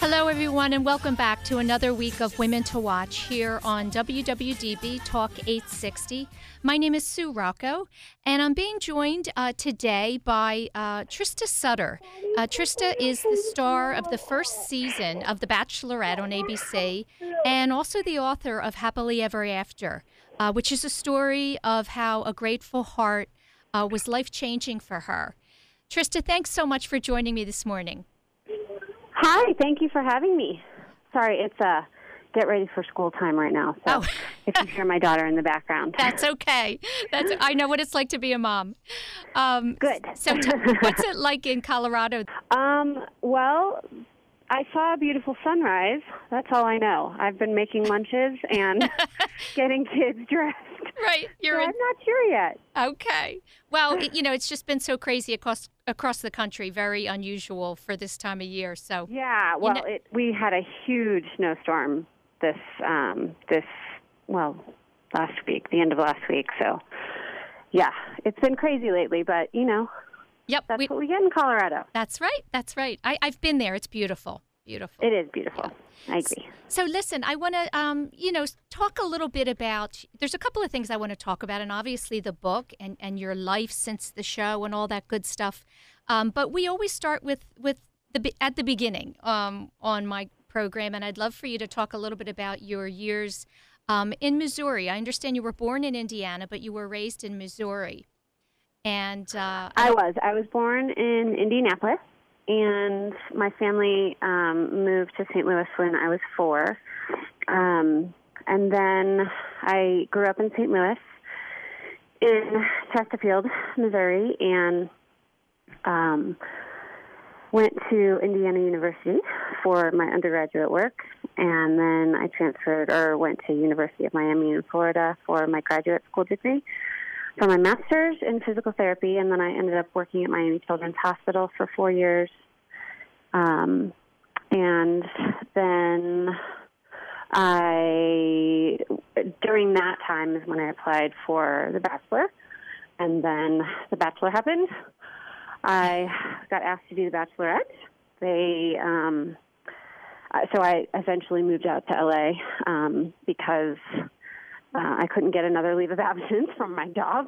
Hello, everyone, and welcome back to another week of Women to Watch here on WWDB Talk 860. My name is Sue Rocco, and I'm being joined uh, today by uh, Trista Sutter. Uh, Trista is the star of the first season of The Bachelorette on ABC, and also the author of Happily Ever After, uh, which is a story of how a grateful heart uh, was life changing for her. Trista, thanks so much for joining me this morning. Hi, thank you for having me. Sorry, it's uh get ready for school time right now. So Oh. if you hear my daughter in the background. That's okay. That's I know what it's like to be a mom. Um, Good. So, t- what's it like in Colorado? Um, well, I saw a beautiful sunrise. That's all I know. I've been making lunches and getting kids dressed. Right, you're I'm not sure yet. okay. Well, it, you know, it's just been so crazy across across the country. Very unusual for this time of year. So, Yeah, well, know- it, we had a huge snowstorm this um this well, last week, the end of last week. So yeah, it's been crazy lately, but you know, yep, that's we, what we get in Colorado. that's right. That's right. I, I've been there. It's beautiful. Beautiful. It is beautiful. I agree. So listen, I want to, um, you know, talk a little bit about. There's a couple of things I want to talk about, and obviously the book and and your life since the show and all that good stuff. Um, but we always start with with the at the beginning um, on my program, and I'd love for you to talk a little bit about your years um, in Missouri. I understand you were born in Indiana, but you were raised in Missouri, and uh, I was. I was born in Indianapolis, and my family um, moved to St. Louis when I was four. Um, and then I grew up in St. Louis, in Chesterfield, Missouri, and um, went to Indiana University for my undergraduate work. And then I transferred or went to University of Miami in Florida for my graduate school degree for my master's in physical therapy, and then I ended up working at Miami Children's Hospital for four years. Um, and then I, during that time, is when I applied for The Bachelor, and then The Bachelor happened. I got asked to do The Bachelorette. They, um, uh, so I eventually moved out to LA um, because uh, I couldn't get another leave of absence from my job,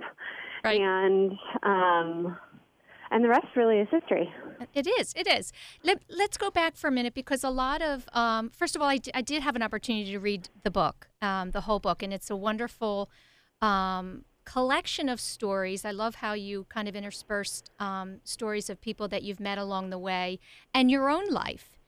Right. and um, and the rest really is history. It is. It is. Let, let's go back for a minute because a lot of, um, first of all, I, d- I did have an opportunity to read the book, um, the whole book, and it's a wonderful um, collection of stories. I love how you kind of interspersed um, stories of people that you've met along the way and your own life.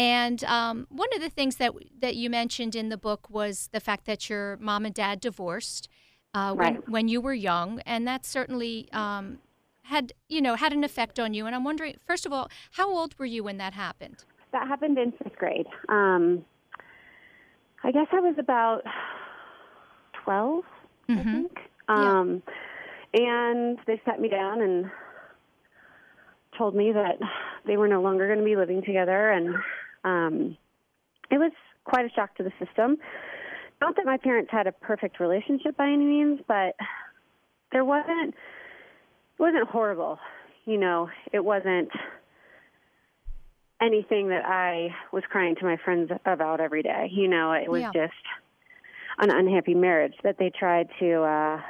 And um, one of the things that that you mentioned in the book was the fact that your mom and dad divorced uh, when, Right. when you were young, and that certainly um, had you know had an effect on you. And I'm wondering, first of all, how old were you when that happened? That happened in fifth grade. Um, I guess I was about 12, I Mhm. think. Yeah. Um, And they sat me down and told me that they were no longer going to be living together. And um, it was quite a shock to the system. Not that my parents had a perfect relationship by any means, but there wasn't it wasn't horrible. You know, it wasn't anything that I was crying to my friends about every day. You know, it was Yeah. just an unhappy marriage that they tried to, uh,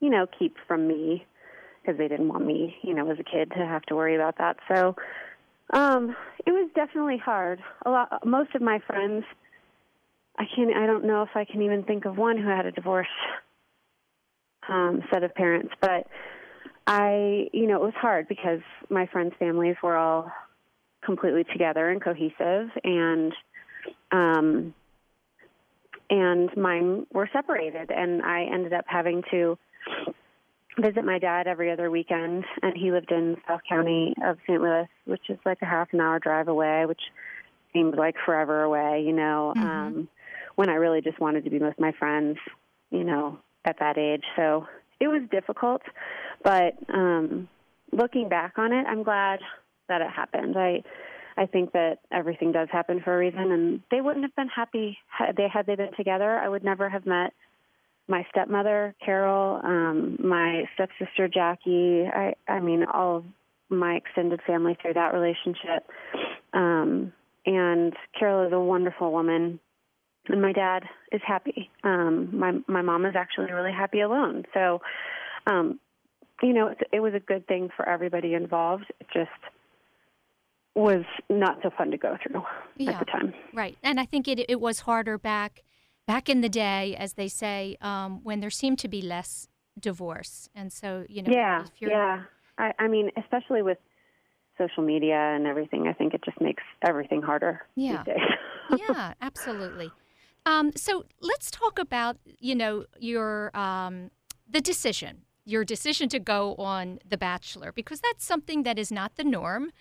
you know, keep from me because they didn't want me, you know, as a kid to have to worry about that. So, um, it was definitely hard. A lot, most of my friends, I can, I don't know if I can even think of one who had a divorce um, set of parents, but I, you know, it was hard because my friends' families were all completely together and cohesive, and um, and mine were separated, and I ended up having to visit my dad every other weekend, and he lived in South County of St. Louis, which is like a half an hour drive away, which seemed like forever away, you know. Mhm. Um, when I really just wanted to be with my friends, you know, at that age. So it was difficult, but um, looking back on it, I'm glad that it happened. I I think that everything does happen for a reason, and they wouldn't have been happy had they had they been together. I would never have met my stepmother Carol, um, my stepsister Jackie. I I mean all of my extended family through that relationship. Um, and Carol is a wonderful woman, and my dad is happy. Um, my my mom is actually really happy alone. So, um, you know, it, it was a good thing for everybody involved. It just was not so fun to go through yeah, at the time. Right, and I think it it was harder back back in the day, as they say, um, when there seemed to be less divorce, and so you know, yeah, yeah. I, I mean, especially with social media and everything, I think it just makes everything harder yeah. these days. yeah, absolutely. Um, so let's talk about you know your um, the decision your decision to go on The Bachelor because that's something that is not the norm.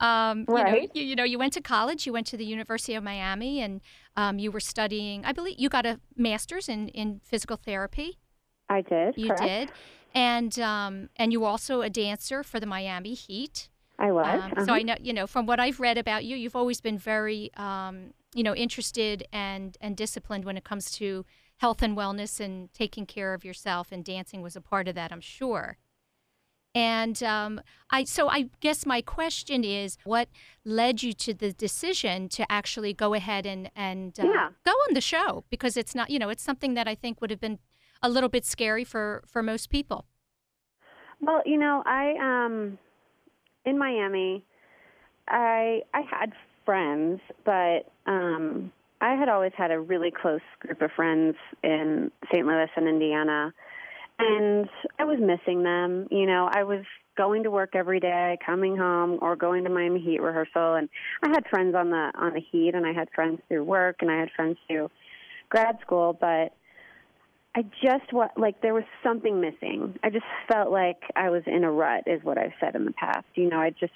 Um, right. You know, you, you, know, you went to college, you went to the University of Miami, and um, you were studying. I believe you got a master's in in physical therapy. I did. You correct. did, and um, and you were also a dancer for the Miami Heat. I was. Um, uh-huh. So I know, you know, from what I've read about you, you've always been very, um, you know, interested and and disciplined when it comes to health and wellness and taking care of yourself. And dancing was a part of that, I'm sure. And um, I, so I guess my question is, what led you to the decision to actually go ahead and and uh, yeah. go on the show? Because it's not, you know, it's something that I think would have been a little bit scary for for most people. Well, you know, I um in Miami, I I had friends, but um I had always had a really close group of friends in St. Louis and Indiana and I was missing them. You know, I was going to work every day, coming home, or going to Miami Heat rehearsal. And I had friends on the on the Heat, and I had friends through work, and I had friends through grad school. But I just what like there was something missing. I just felt like I was in a rut, is what I've said in the past. You know, I just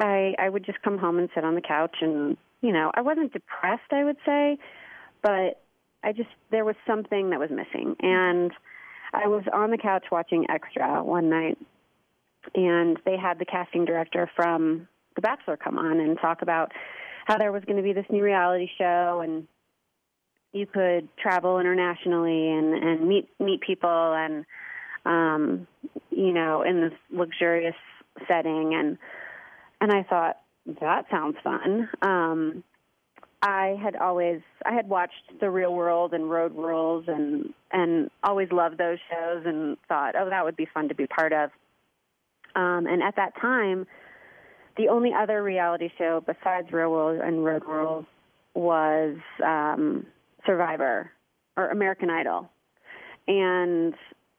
I I would just come home and sit on the couch, and you know, I wasn't depressed, I would say, but I just there was something that was missing, and I was on the couch watching Extra one night, and they had the casting director from The Bachelor come on and talk about how there was going to be this new reality show and you could travel internationally and and meet meet people and um you know in this luxurious setting. And and I thought that sounds fun. Um I had always I had watched The Real World and Road Rules and and always loved those shows and thought, oh, that would be fun to be part of. Um, and at that time, the only other reality show besides Real World and Road Rules was um, Survivor or American Idol, and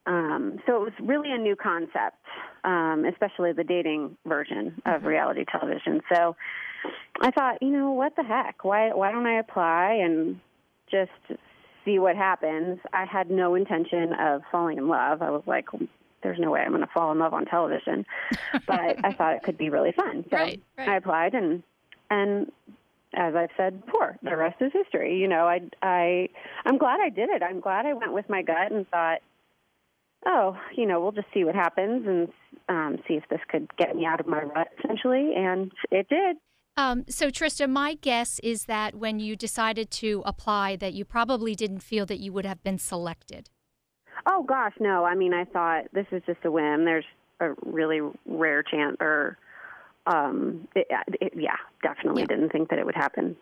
um, so it was really a new concept, um, especially the dating version of mm-hmm. reality television. So I thought, you know, what the heck? Why why don't I apply and just see what happens? I had no intention of falling in love. I was like, there's no way I'm going to fall in love on television. but I thought it could be really fun. So right, right. I applied and and as I've said before, the rest is history. You know, I I I'm glad I did it. I'm glad I went with my gut and thought, oh, you know, we'll just see what happens and um, see if this could get me out of my rut essentially, and it did. Um, so, Trista, my guess is that when you decided to apply, that you probably didn't feel that you would have been selected. Oh gosh, no. I mean, I thought this is just a whim. There's a really rare chance, or um, it, it, yeah, definitely yeah. didn't think that it would happen.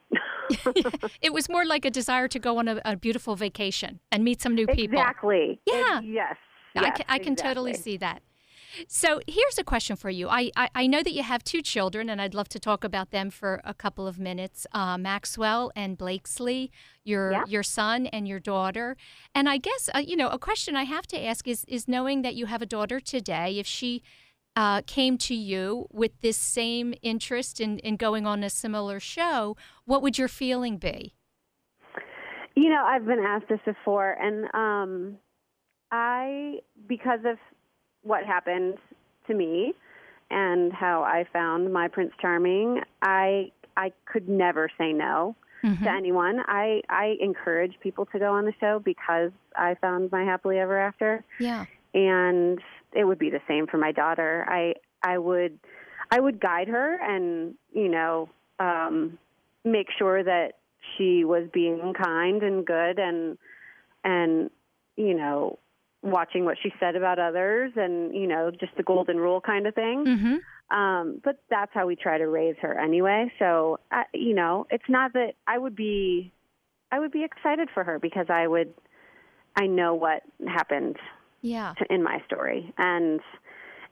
it was more like a desire to go on a, a beautiful vacation and meet some new people. Exactly. Yeah. It, yes. I yes, can, I can exactly. totally see that. So here's a question for you. I, I, I, know that you have two children, and I'd love to talk about them for a couple of minutes. Uh, Maxwell and Blakesley, your yeah. your son and your daughter. And I guess uh, you know a question I have to ask is is knowing that you have a daughter today, if she uh, came to you with this same interest in, in going on a similar show, what would your feeling be? You know, I've been asked this before, and um, I, because of what happened to me and how I found my Prince Charming, I I could never say no mm-hmm. to anyone. I I encourage people to go on the show because I found my happily ever after. Yeah. and it would be the same for my daughter. I I would I would guide her and you know um, make sure that she was being kind and good and and you know watching what she said about others and you know just the golden rule kind of thing Mm-hmm. um but that's how we try to raise her anyway so I, you know it's not that i would be i would be excited for her because i would i know what happened Yeah. to, in my story and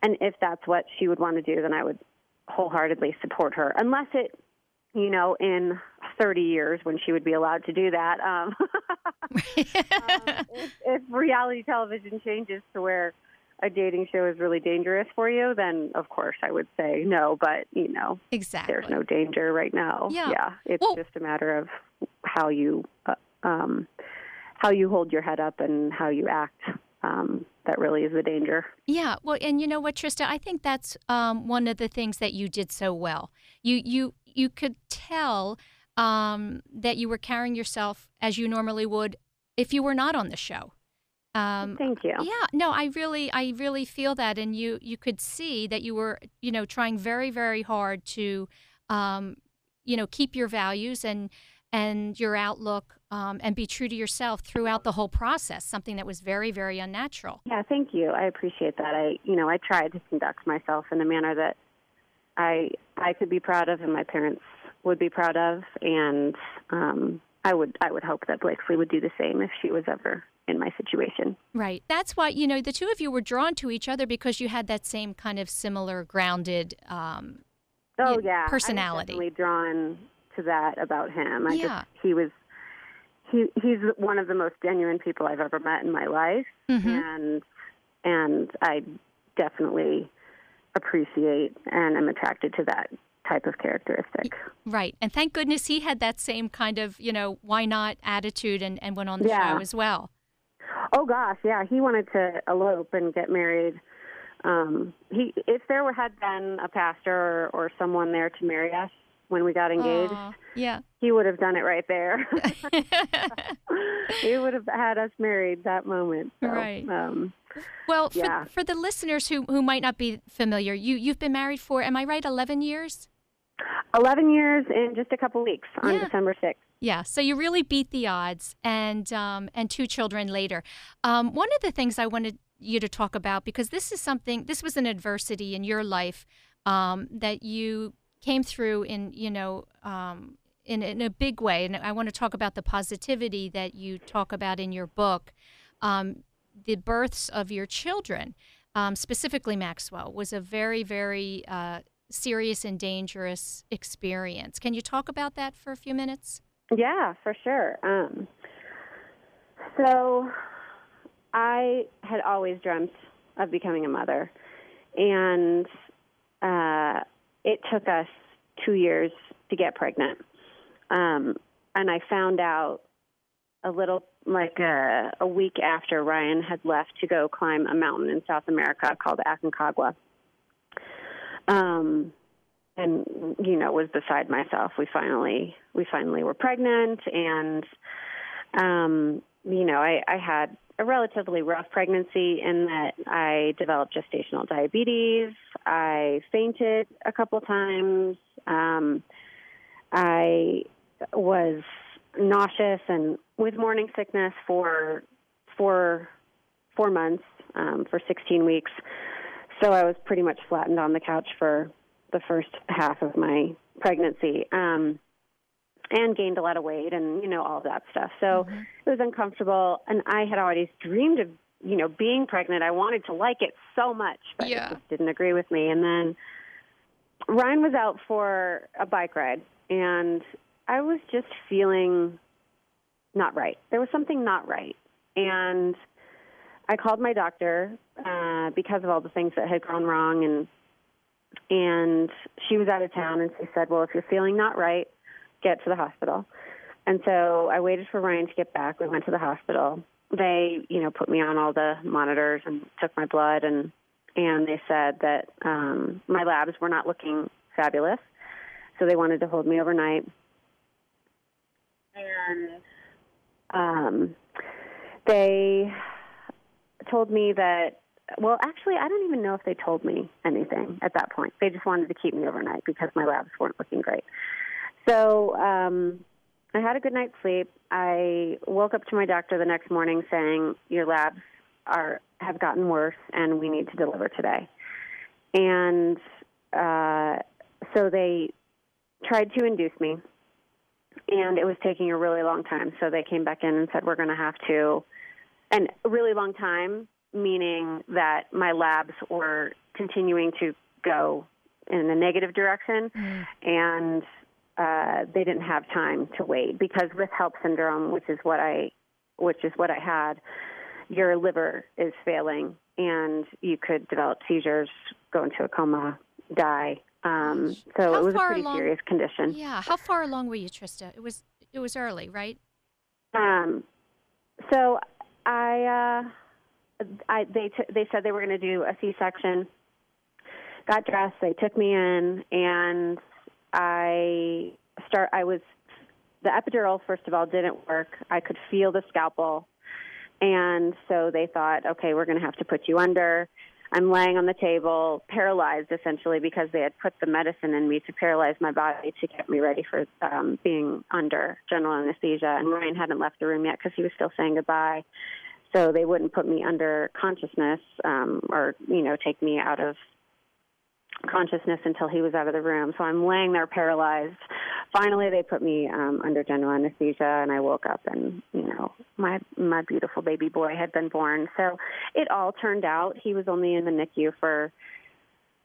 and if that's what she would want to do then i would wholeheartedly support her unless it you know in 30 years when she would be allowed to do that um, um if, if reality television changes to where a dating show is really dangerous for you then of course i would say no but you know exactly. there's no danger right now Yeah. it's Well- just a matter of how you uh, um how you hold your head up and how you act um that really is the danger Yeah, well, and you know what, Trista, I think that's um, one of the things that you did so well. You you you could tell um, that you were carrying yourself as you normally would if you were not on the show. Um, thank you yeah, no, I really, I really feel that, and you, you could see that you were, you know, trying very, very hard to, um, you know, keep your values and and your outlook, um, and be true to yourself throughout the whole process. Something that was very, very unnatural. Yeah, thank you. I appreciate that. I, you know, I tried to conduct myself in a manner that I I could be proud of, and my parents would be proud of, and um, I would I would hope that Blakesley would do the same if she was ever in my situation. Right. That's why, you know, the two of you were drawn to each other because you had that same kind of similar grounded um, Oh Yeah, yeah, personality. I was definitely drawn to that about him. I Yeah. just he was he he's one of the most genuine people I've ever met in my life, Mhm. and and I definitely appreciate and am attracted to that type of characteristic. right. And thank goodness he had that same kind of, you know, why not attitude and, and went on the Yeah. show as well. Oh gosh, yeah, he wanted to elope and get married. Um, he, if there were, had been a pastor or, or someone there to marry us when we got engaged, yeah. he would have done it right there. he would have had us married that moment. So, Right. Um, well, for, for the listeners who, who might not be familiar, you, you've been married for, am I right, 11 years? Eleven years in just a couple weeks on Yeah. December sixth. Yeah, so you really beat the odds, and um, and two children later. Um, one of the things I wanted you to talk about because this is something, this was an adversity in your life um, that you came through in, you know, um, in in a big way, and I want to talk about the positivity that you talk about in your book. Um, the births of your children, um, specifically Maxwell, was a very very uh, serious and dangerous experience. Can you talk about that for a few minutes? Yeah, for sure. Um, so I had always dreamt of becoming a mother, and uh, it took us two years to get pregnant. Um, and I found out a little like a, a week after Ryan had left to go climb a mountain in South America called Aconcagua. Um, and you know was beside myself. We finally we finally were pregnant, and um, you know I, I had a relatively rough pregnancy in that I developed gestational diabetes. I fainted a couple times. Um, I was nauseous and with morning sickness for four four months um, for 16 weeks. So I was pretty much flattened on the couch for the first half of my pregnancy, um, and gained a lot of weight and you know all that stuff. So it was uncomfortable, and I had always dreamed of you know being pregnant. I wanted to like it so much, but Yeah. it just didn't agree with me. And then Ryan was out for a bike ride, and I was just feeling not right. There was something not right, and I called my doctor uh, because of all the things that had gone wrong, and and she was out of town, and she said, "Well, if you're feeling not right, get to the hospital." And so I waited for Ryan to get back. We went to the hospital. They, you know, put me on all the monitors and took my blood, and and they said that um, my labs were not looking fabulous, so they wanted to hold me overnight. And um, they told me that well, actually, I don't even know if they told me anything at that point. They just wanted to keep me overnight because my labs weren't looking great. So um, I had a good night's sleep. I woke up to my doctor the next morning saying, "Your labs are have gotten worse, and we need to deliver today." And uh, so they tried to induce me, and it was taking a really long time. So they came back in and said, "We're going to have to," and a really long time meaning that my labs were continuing to go in a negative direction, mm. and uh, they didn't have time to wait because with HELLP syndrome, which is what I, which is what I had, your liver is failing, and you could develop seizures, go into a coma, die. Um, so how it was a pretty along, serious condition. Yeah. How far along were you, Trista? It was it was early, right? Um, so I. Uh, I, they t- they said they were going to do a C-section. Got dressed. They took me in, and I start. I was the epidural. First of all, didn't work. I could feel the scalpel, and so they thought, okay, we're going to have to put you under. I'm laying on the table, paralyzed essentially because they had put the medicine in me to paralyze my body to get me ready for um, being under general anesthesia. And Ryan hadn't left the room yet because he was still saying goodbye so they wouldn't put me under consciousness um, or you know take me out of consciousness until he was out of the room. So I'm laying there paralyzed. Finally, they put me um, under general anesthesia, and I woke up, and you know my my beautiful baby boy had been born. So it all turned out. He was only in the NICU for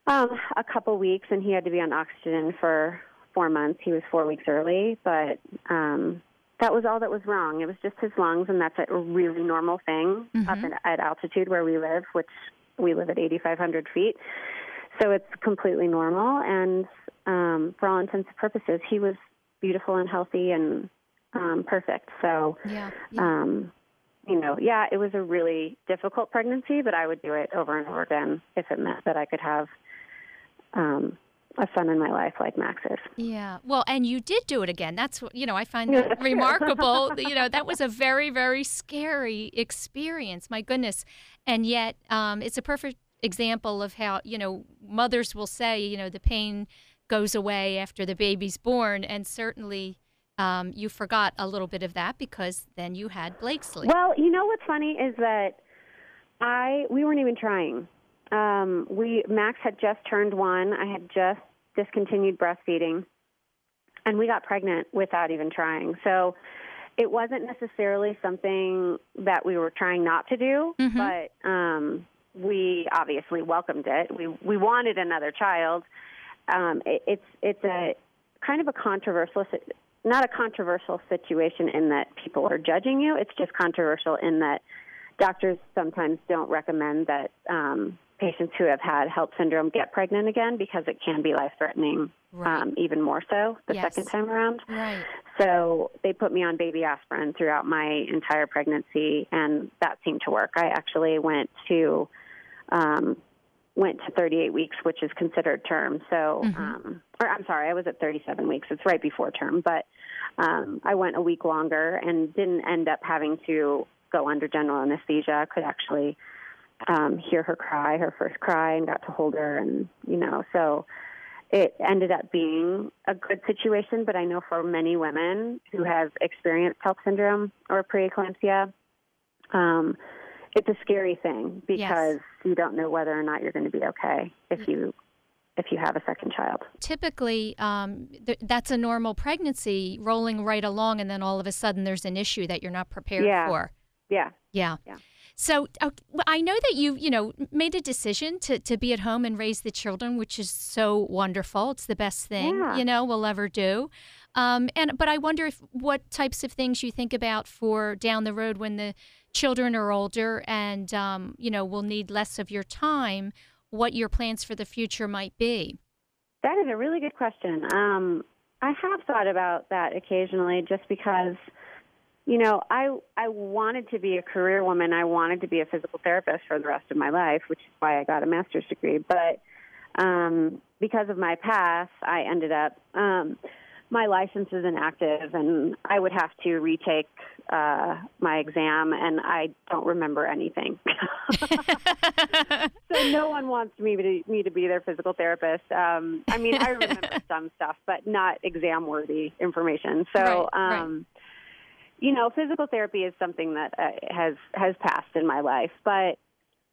um, a couple weeks, and he had to be on oxygen for four months. He was four weeks early, but um, that was all that was wrong. It was just his lungs, and that's a really normal thing mm-hmm. up in, at altitude where we live, which we live at 8,500 feet. So it's completely normal, and um, for all intents and purposes, he was beautiful and healthy and um, perfect. So, yeah. Um, you know, yeah, it was a really difficult pregnancy, but I would do it over and over again if it meant that I could have um, a son in my life like Max is. Yeah. Well, and you did do it again. That's what, you know, I find that remarkable. you know, that was a very, very scary experience. My goodness. And yet, um, it's a perfect example of how, you know, mothers will say, you know, the pain goes away after the baby's born. And certainly um, you forgot a little bit of that because then you had Blakesley. Well, you know what's funny is that I, we weren't even trying um, we Max had just turned one. I had just discontinued breastfeeding, and we got pregnant without even trying. So it wasn't necessarily something that we were trying not to do, mm-hmm. but um, we obviously welcomed it. We we wanted another child. Um, it, it's it's a kind of a controversial not a controversial situation in that people are judging you. It's just controversial in that doctors sometimes don't recommend that um, patients who have had HELLP syndrome get pregnant again because it can be life threatening, right. um, even more so the yes. second time around. Right. So they put me on baby aspirin throughout my entire pregnancy, and that seemed to work. I actually went to um, went to 38 weeks, which is considered term. So, mm-hmm. um, or I'm sorry, I was at 37 weeks. It's right before term, but um, I went a week longer and didn't end up having to go under general anesthesia. I could actually um, hear her cry, her first cry, and got to hold her, and you know, so it ended up being a good situation. But I know for many women who have experienced HELLP syndrome or preeclampsia, um, it's a scary thing because yes. you don't know whether or not you're going to be okay if you if you have a second child. Typically, um, th- that's a normal pregnancy rolling right along, and then all of a sudden there's an issue that you're not prepared yeah. for. Yeah. Yeah. Yeah. So uh, I know that you, you know, made a decision to, to be at home and raise the children, which is so wonderful. It's the best thing, yeah. you know, we'll ever do. Um, and but I wonder if what types of things you think about for down the road when the children are older and um, you know will need less of your time. What your plans for the future might be. That is a really good question. Um, I have thought about that occasionally, just because you know, I I wanted to be a career woman. I wanted to be a physical therapist for the rest of my life, which is why I got a master's degree. But um, because of my past, I ended up um, my license is inactive and I would have to retake uh, my exam and I don't remember anything. so no one wants me to me to be their physical therapist. Um, I mean, I remember some stuff, but not exam worthy information. So, right, um, right. you know, physical therapy is something that uh, has has passed in my life, but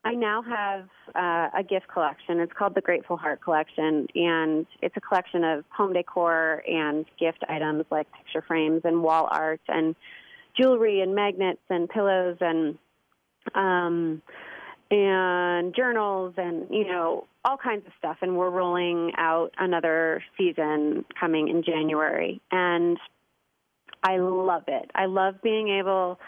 I now have uh, a gift collection. It's called the Grateful Heart Collection, and it's a collection of home decor and gift items like picture frames and wall art and jewelry and magnets and pillows and um, and journals and you know all kinds of stuff. And we're rolling out another season coming in January, and I love it. I love being able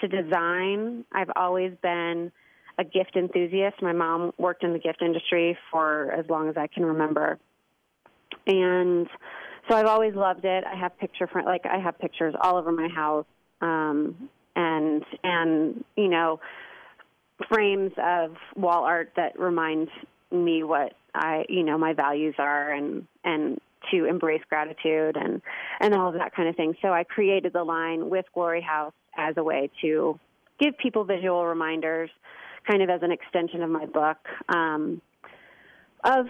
to design. I've always been a gift enthusiast. My mom worked in the gift industry for as long as I can remember. And so I've always loved it. I have picture front like I have pictures all over my house. Um and and you know frames of wall art that remind me what I you know my values are and and to embrace gratitude and and all of that kind of thing. So I created the line with Glory Haus as a way to give people visual reminders kind of as an extension of my book um, of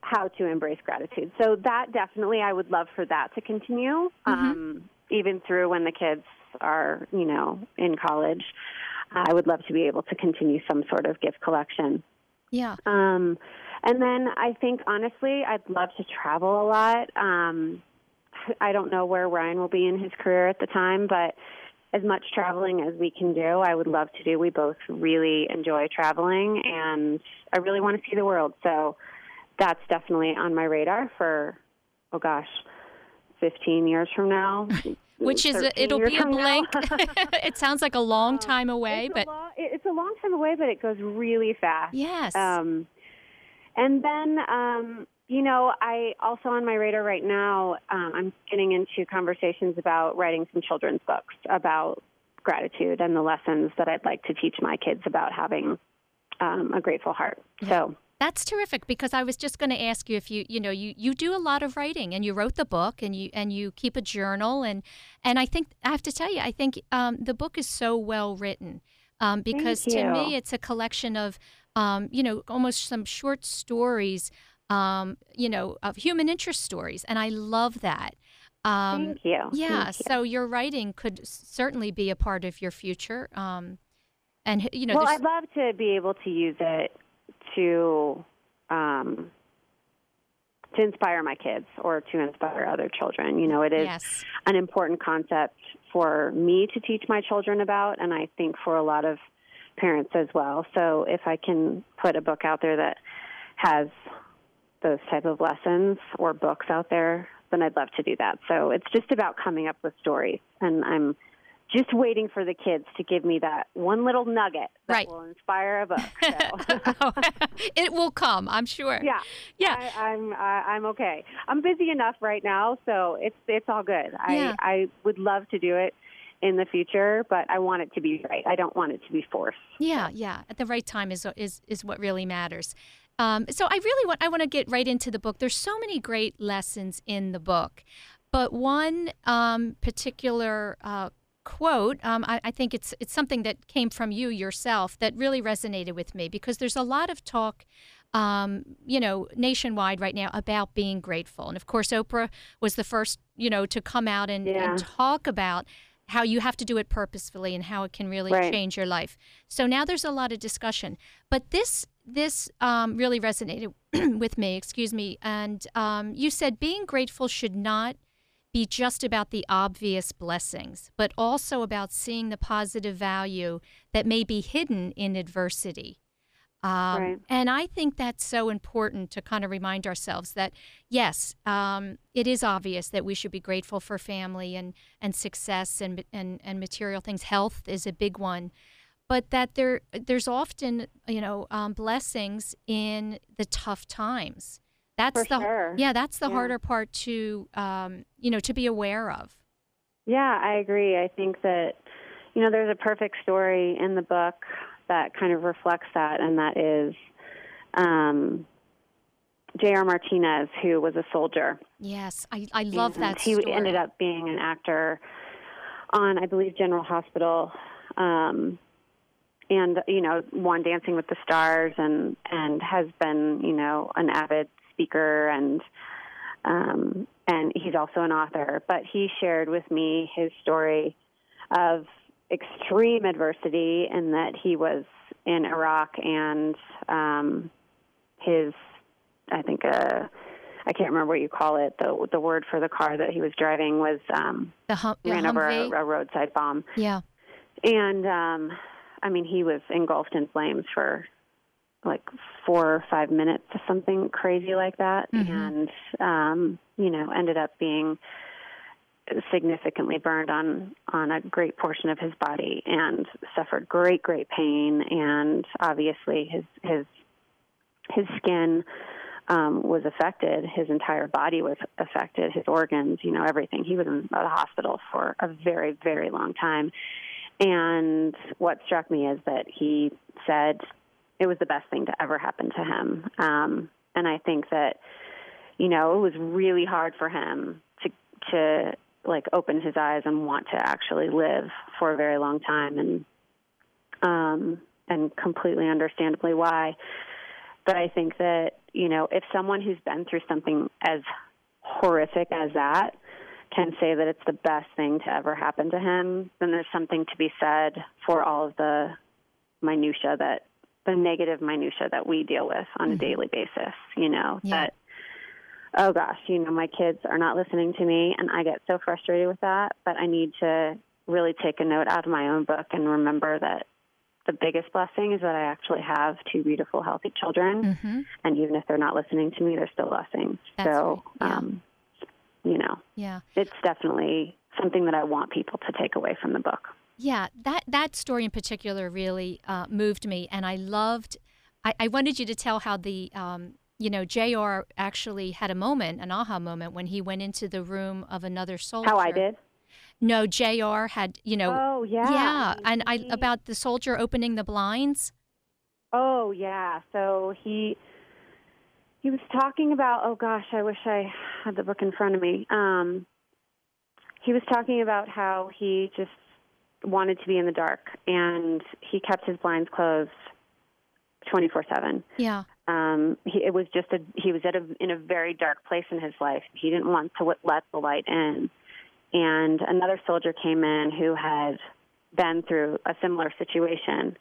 how to embrace gratitude. So that definitely, I would love for that to continue, Mm-hmm. um, even through when the kids are, you know, in college. I would love to be able to continue some sort of gift collection. Yeah. Um, and then I think honestly, I'd love to travel a lot. Um, I don't know where Ryan will be in his career at the time, but as much traveling as we can do, I would love to do. We both really enjoy traveling, and I really want to see the world. So that's definitely on my radar for, oh gosh, 15 years from now. Which is, it'll be a blank. it sounds like a long time away, it's but a long, it's a long time away, but it goes really fast. yes. Um, and then, um, you know, I also on my radar right now, um, I'm getting into conversations about writing some children's books about gratitude and the lessons that I'd like to teach my kids about having um, a grateful heart. So, That's terrific because I was just going to ask you if you you know you you do a lot of writing and you wrote the book and you and you keep a journal and and I think I have to tell you I think um, the book is so well written um, because to me it's a collection of um, you know almost some short stories um, you know of human interest stories and I love that. Um, thank you. yeah, Thank you. so your writing could certainly be a part of your future. Um, and you know, well, I'd love to be able to use it to um, to inspire my kids or to inspire other children. You know, it is yes, an important concept for me to teach my children about, and I think for a lot of parents as well. So if I can put a book out there that has those type of lessons or books out there, then I'd love to do that. So it's just about coming up with stories, and I'm just waiting for the kids to give me that one little nugget that Right. will inspire a book. So. it will come, I'm sure. Yeah, Yeah. I, I'm I, I'm okay. I'm busy enough right now, so it's it's all good. Yeah. I I would love to do it in the future, but I want it to be right. I don't want it to be forced. Yeah, yeah. At the right time is is is what really matters. Um, so I really want I want to get right into the book. There's so many great lessons in the book, but one um, particular uh, quote, um, I, I think it's it's something that came from you yourself that really resonated with me because there's a lot of talk. Um, you know, nationwide right now about being grateful, and of course, Oprah was the first, you know, to come out and, Yeah. and talk about how you have to do it purposefully and how it can really Right. change your life. So now there's a lot of discussion, but this this um, really resonated with me. Excuse me, and um, you said being grateful should not be just about the obvious blessings, but also about seeing the positive value that may be hidden in adversity. Um, Right. And I think that's so important to kind of remind ourselves that, yes, um, it is obvious that we should be grateful for family and, and success and, and, and material things. Health is a big one. But that there, there's often, you know, um, blessings in the tough times. That's For the sure. yeah, that's the Yeah. harder part to, um, you know, to be aware of. Yeah, I agree. I think that you know there's a perfect story in the book that kind of reflects that, and that is um, J.R. Martinez, who was a soldier. Yes, I, I love and that He story. ended up being an actor on, I believe, General Hospital. Um, and you know, won Dancing with the Stars, and and has been you know an avid speaker, and um, and he's also an author. But he shared with me his story of extreme adversity, in that he was in Iraq, and um, his I think uh I can't remember what you call it. The the word for the car that he was driving was um the hum- the ran over a, a roadside bomb. yeah, And um I mean he was engulfed in flames for like four or five minutes or something crazy like that Mhm. and um, you know, ended up being significantly burned on on a great portion of his body and suffered great great pain and obviously his his his skin um, was affected. His entire body was affected. His organs, you know, everything. He was in the hospital for a very, very long time. And what struck me is that he said it was the best thing to ever happen to him. Um, and I think that, you know, it was really hard for him to to like open his eyes and want to actually live for a very long time, and um, and completely understandably why. But I think that, you know, if someone who's been through something as horrific as that can say that it's the best thing to ever happen to him, then there's something to be said for all of the minutia that the negative minutia that we deal with on a daily basis, you know, Yeah. that oh gosh, you know, my kids are not listening to me and I get so frustrated with that, but I need to really take a note out of my own book and remember that the biggest blessing is that I actually have two beautiful, healthy children, hmm and even if they're not listening to me, they're still blessings. That's so, right, yeah. um, you know, yeah. it's definitely something that I want people to take away from the book. Yeah, that that story in particular really uh, moved me, and I loved. I, I wanted you to tell how the um, you know J.R. actually had a moment, an aha moment, when he went into the room of another soldier. How I did? No, J.R. had you know. Oh yeah, yeah, and I about the soldier opening the blinds. Oh yeah. So he he was talking about oh gosh, I wish I had the book in front of me. Um he was talking about how he just wanted to be in the dark and he kept his blinds closed 24/7. Yeah, Um he it was just a he was at a in a very dark place in his life. He didn't want to let the light in. And another soldier came in who had been through a similar situation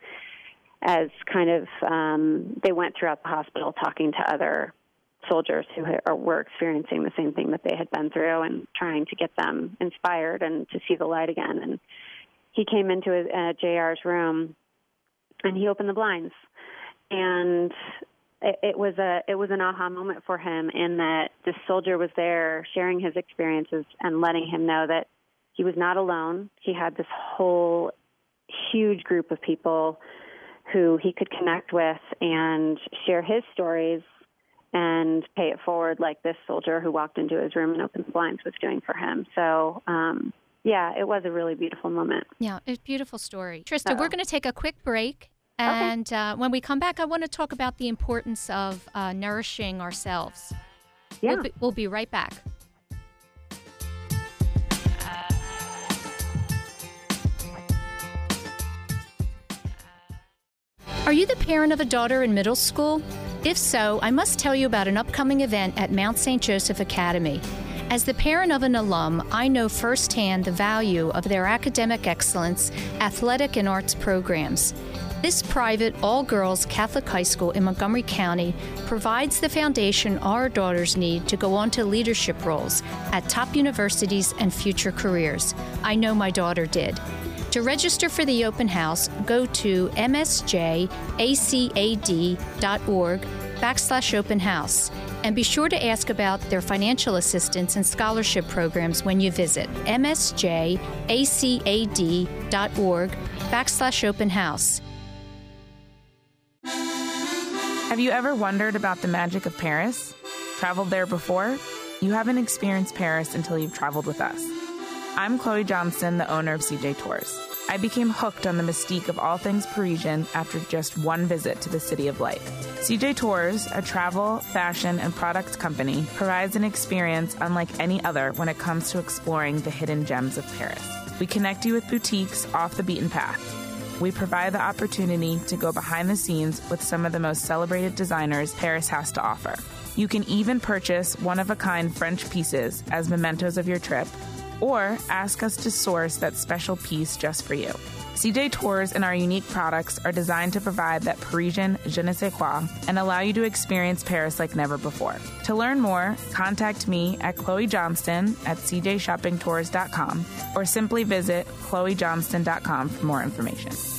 as kind of um, they went throughout the hospital talking to other soldiers who were experiencing the same thing that they had been through and trying to get them inspired and to see the light again. And he came into his, uh, JR's room and he opened the blinds, and it was a it was an aha moment for him in that this soldier was there sharing his experiences and letting him know that he was not alone. He had this whole huge group of people who he could connect with and share his stories and pay it forward like this soldier who walked into his room and opened the blinds was doing for him. So, um, yeah, it was a really beautiful moment. yeah, it's a beautiful story. Trista, Uh-oh. we're going to take a quick break. And uh, when we come back, I want to talk about the importance of uh, nourishing ourselves. Yeah. We'll be, we'll be right back. Are you the parent of a daughter in middle school? If so, I must tell you about an upcoming event at Mount St. Joseph Academy. As the parent of an alum, I know firsthand the value of their academic excellence, athletic, and arts programs. This private, all girls Catholic high school in Montgomery County provides the foundation our daughters need to go on to leadership roles at top universities and future careers. I know my daughter did. To register for the open house, go to msjacad.org backslash open house. And be sure to ask about their financial assistance and scholarship programs when you visit msjacad.org backslash open house. Have you ever wondered about the magic of Paris? Traveled there before? You haven't experienced Paris until you've traveled with us. I'm Chloe Johnston, the owner of CJ Tours. I became hooked on the mystique of all things Parisian after just one visit to the City of Light. CJ Tours, a travel, fashion, and products company, provides an experience unlike any other when it comes to exploring the hidden gems of Paris. We connect you with boutiques off the beaten path. We provide the opportunity to go behind the scenes with some of the most celebrated designers Paris has to offer. You can even purchase one of a kind French pieces as mementos of your trip, or ask us to source that special piece just for you. CJ Tours and our unique products are designed to provide that Parisian je ne sais quoi and allow you to experience Paris like never before. To learn more, contact me at Chloe Johnston at cjshoppingtours.com or simply visit chloejohnston.com for more information.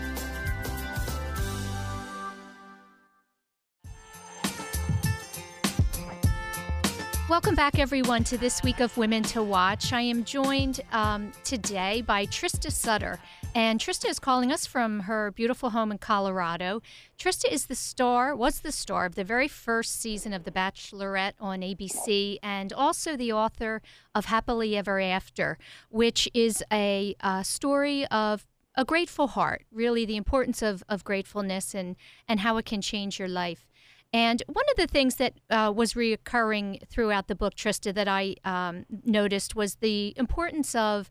Welcome back, everyone, to this week of Women to Watch. I am joined um, today by Trista Sutter. And Trista is calling us from her beautiful home in Colorado. Trista is the star, was the star of the very first season of The Bachelorette on ABC, and also the author of Happily Ever After, which is a, a story of a grateful heart, really the importance of, of gratefulness and, and how it can change your life. And one of the things that uh, was reoccurring throughout the book, Trista, that I um, noticed was the importance of,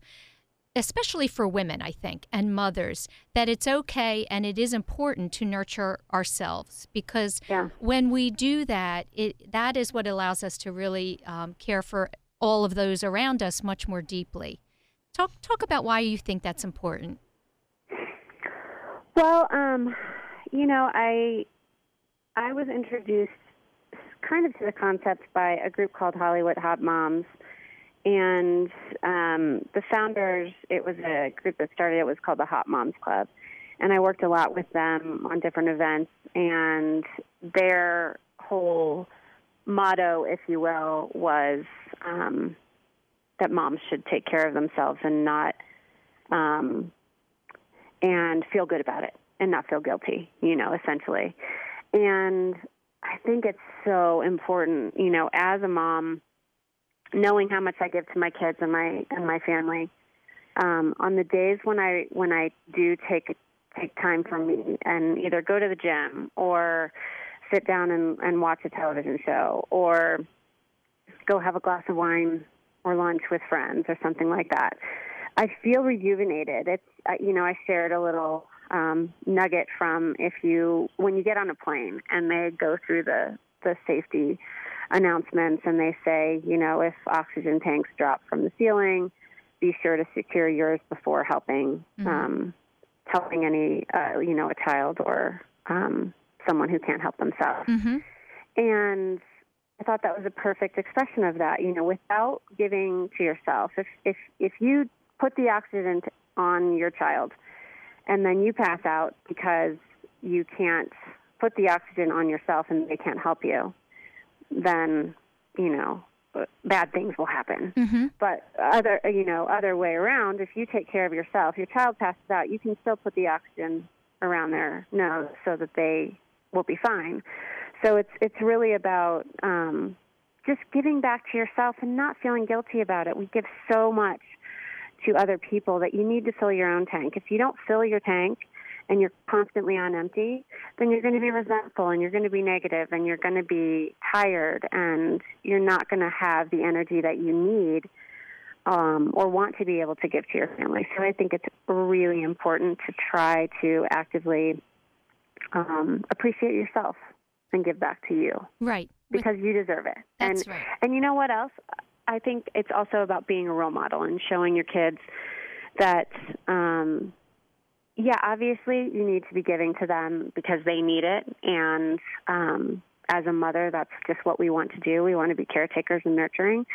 especially for women, I think, and mothers, that it's okay and it is important to nurture ourselves because Yeah. when we do that, it that is what allows us to really um, care for all of those around us much more deeply. Talk talk about why you think that's important. Well, um, you know, I I was introduced kind of to the concept by a group called Hollywood Hot Moms, and um, the founders. It was a group that started. It was called the Hot Moms Club, and I worked a lot with them on different events. And their whole motto, if you will, was um, that moms should take care of themselves and not. Um, and feel good about it and not feel guilty, you know, essentially. And I think it's so important, you know, as a mom, knowing how much I give to my kids and my and my family. Um, on the days when I when I do take take time for me and either go to the gym or sit down and, and watch a television show or go have a glass of wine or lunch with friends or something like that. I feel rejuvenated. It's you know I shared a little um, nugget from if you when you get on a plane and they go through the the safety announcements and they say you know if oxygen tanks drop from the ceiling, be sure to secure yours before helping um, helping any uh, you know a child or um, someone who can't help themselves. Mm-hmm. And I thought that was a perfect expression of that. You know, without giving to yourself. If if if you put the oxygen t- on your child, and then you pass out because you can't put the oxygen on yourself and they can't help you, then you know bad things will happen. Mm-hmm. But other you know other way around, if you take care of yourself, your child passes out, you can still put the oxygen around their nose so that they will be fine. So it's it's really about um, just giving back to yourself and not feeling guilty about it. We give so much to other people that you need to fill your own tank. If you don't fill your tank and you're constantly on empty, then you're going to be resentful and you're going to be negative and you're going to be tired and you're not going to have the energy that you need um, or want to be able to give to your family. So I think it's really important to try to actively um, appreciate yourself and give back to you. Right. Because you deserve it. That's and, right. And you know what else? I think it's also about being a role model and showing your kids that, um, yeah, obviously you need to be giving to them because they need it. And um, as a mother, that's just what we want to do. We want to be caretakers and nurturing.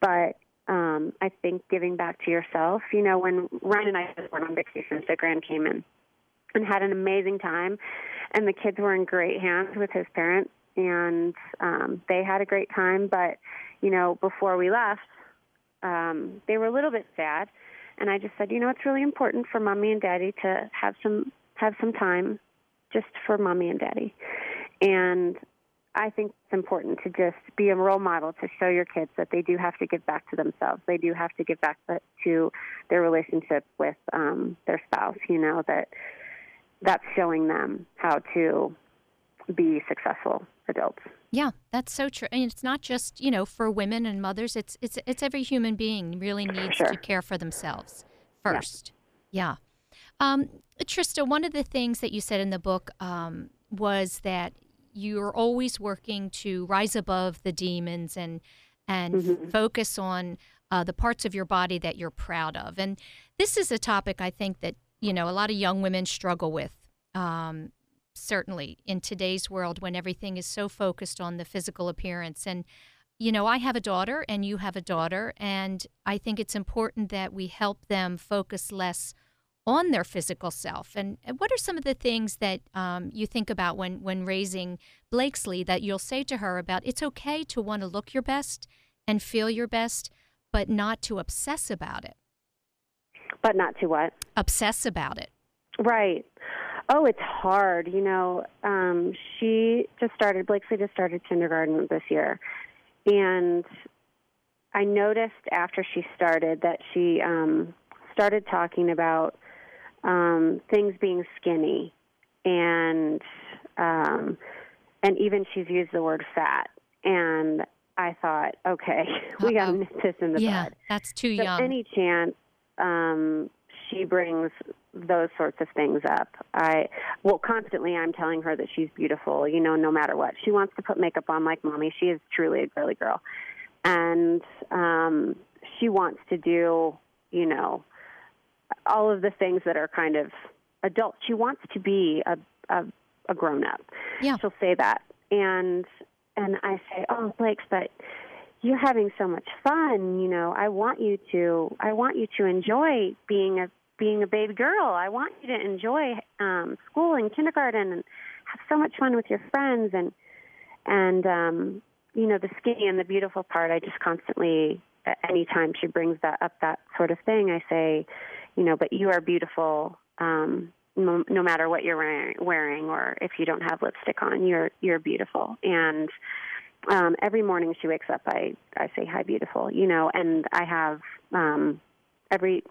But um, I think giving back to yourself, you know, when Ryan and I went on vacation, so Graham came in and had an amazing time, and the kids were in great hands with his parents, and um, they had a great time. But you know, before we left, um, they were a little bit sad, and I just said, you know, it's really important for mommy and daddy to have some have some time just for mommy and daddy. And I think it's important to just be a role model to show your kids that they do have to give back to themselves. They do have to give back to their relationship with um, their spouse. You know that that's showing them how to be successful adults. Yeah, that's so true. And it's not just you know for women and mothers. It's it's it's every human being really needs sure. to care for themselves first. Yeah. yeah. Um, Trista, one of the things that you said in the book um, was that you're always working to rise above the demons and and mm-hmm. focus on uh, the parts of your body that you're proud of. And this is a topic I think that you know a lot of young women struggle with. Um, certainly in today's world when everything is so focused on the physical appearance. And you know i have a daughter and you have a daughter and i think it's important that we help them focus less on their physical self. And what are some of the things that um, you think about when when raising blakesley that you'll say to her about it's okay to want to look your best and feel your best but not to obsess about it but not to what? Obsess about it. Right Oh, it's hard. You know, um, she just started, Blakesley just started kindergarten this year. And I noticed after she started that she um, started talking about um, things being skinny and um, and even she's used the word fat. And I thought, okay, we got to nip this in the yeah, bud. that's too so young. Any chance um, she brings those sorts of things up. I well constantly I'm telling her that she's beautiful, you know, no matter what. She wants to put makeup on like mommy. She is truly a girly girl. And um she wants to do, you know, all of the things that are kind of adult. She wants to be a a, a grown up. Yeah. She'll say that. And and I say, "Oh, Blake, but you're having so much fun, you know. I want you to I want you to enjoy being a being a baby girl. I want you to enjoy um, school and kindergarten and have so much fun with your friends and and um, you know the skinny and the beautiful part. I just constantly, anytime she brings that up, that sort of thing, I say, you know, but you are beautiful. Um, no, no matter what you're wearing, or if you don't have lipstick on, you're you're beautiful. And um, every morning she wakes up, I I say hi, beautiful. You know, and I have um, every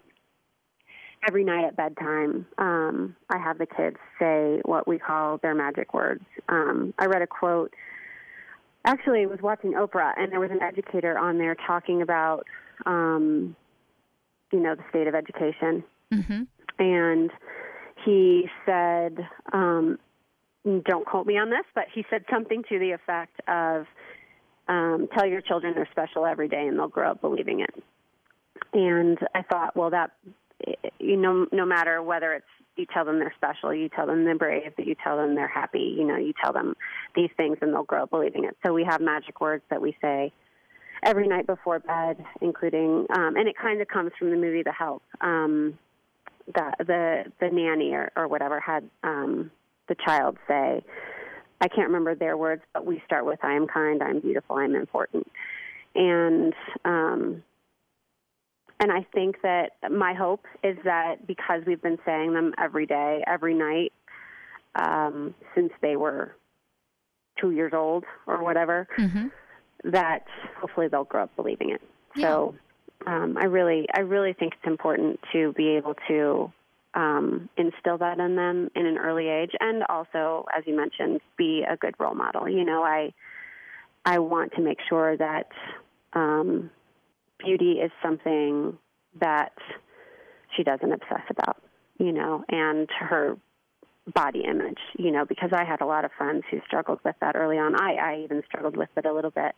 every night at bedtime, um, I have the kids say what we call their magic words. Um, I read a quote. Actually, I was watching Oprah, and there was an educator on there talking about, um, you know, the state of education. Mm-hmm. And he said, um, don't quote me on this, but he said something to the effect of, um, tell your children they're special every day and they'll grow up believing it. And I thought, well, that you know, no matter whether it's you tell them they're special, you tell them they're brave, that you tell them they're happy, you know, you tell them these things and they'll grow up believing it. So we have magic words that we say every night before bed, including, um, and it kind of comes from the movie The Help. Um, the the the nanny or, or whatever had um, the child say, I can't remember their words, but we start with "I am kind, I'm beautiful, I'm important," and um, and I think that my hope is that because we've been saying them every day, every night, um, since they were two years old or whatever, mm-hmm. that hopefully they'll grow up believing it. Yeah. So um, I really, I really think it's important to be able to um, instill that in them in an early age, and also, as you mentioned, be a good role model. You know, I, I want to make sure that um, beauty is something that she doesn't obsess about, you know, and her body image, you know, because I had a lot of friends who struggled with that early on. I, I even struggled with it a little bit.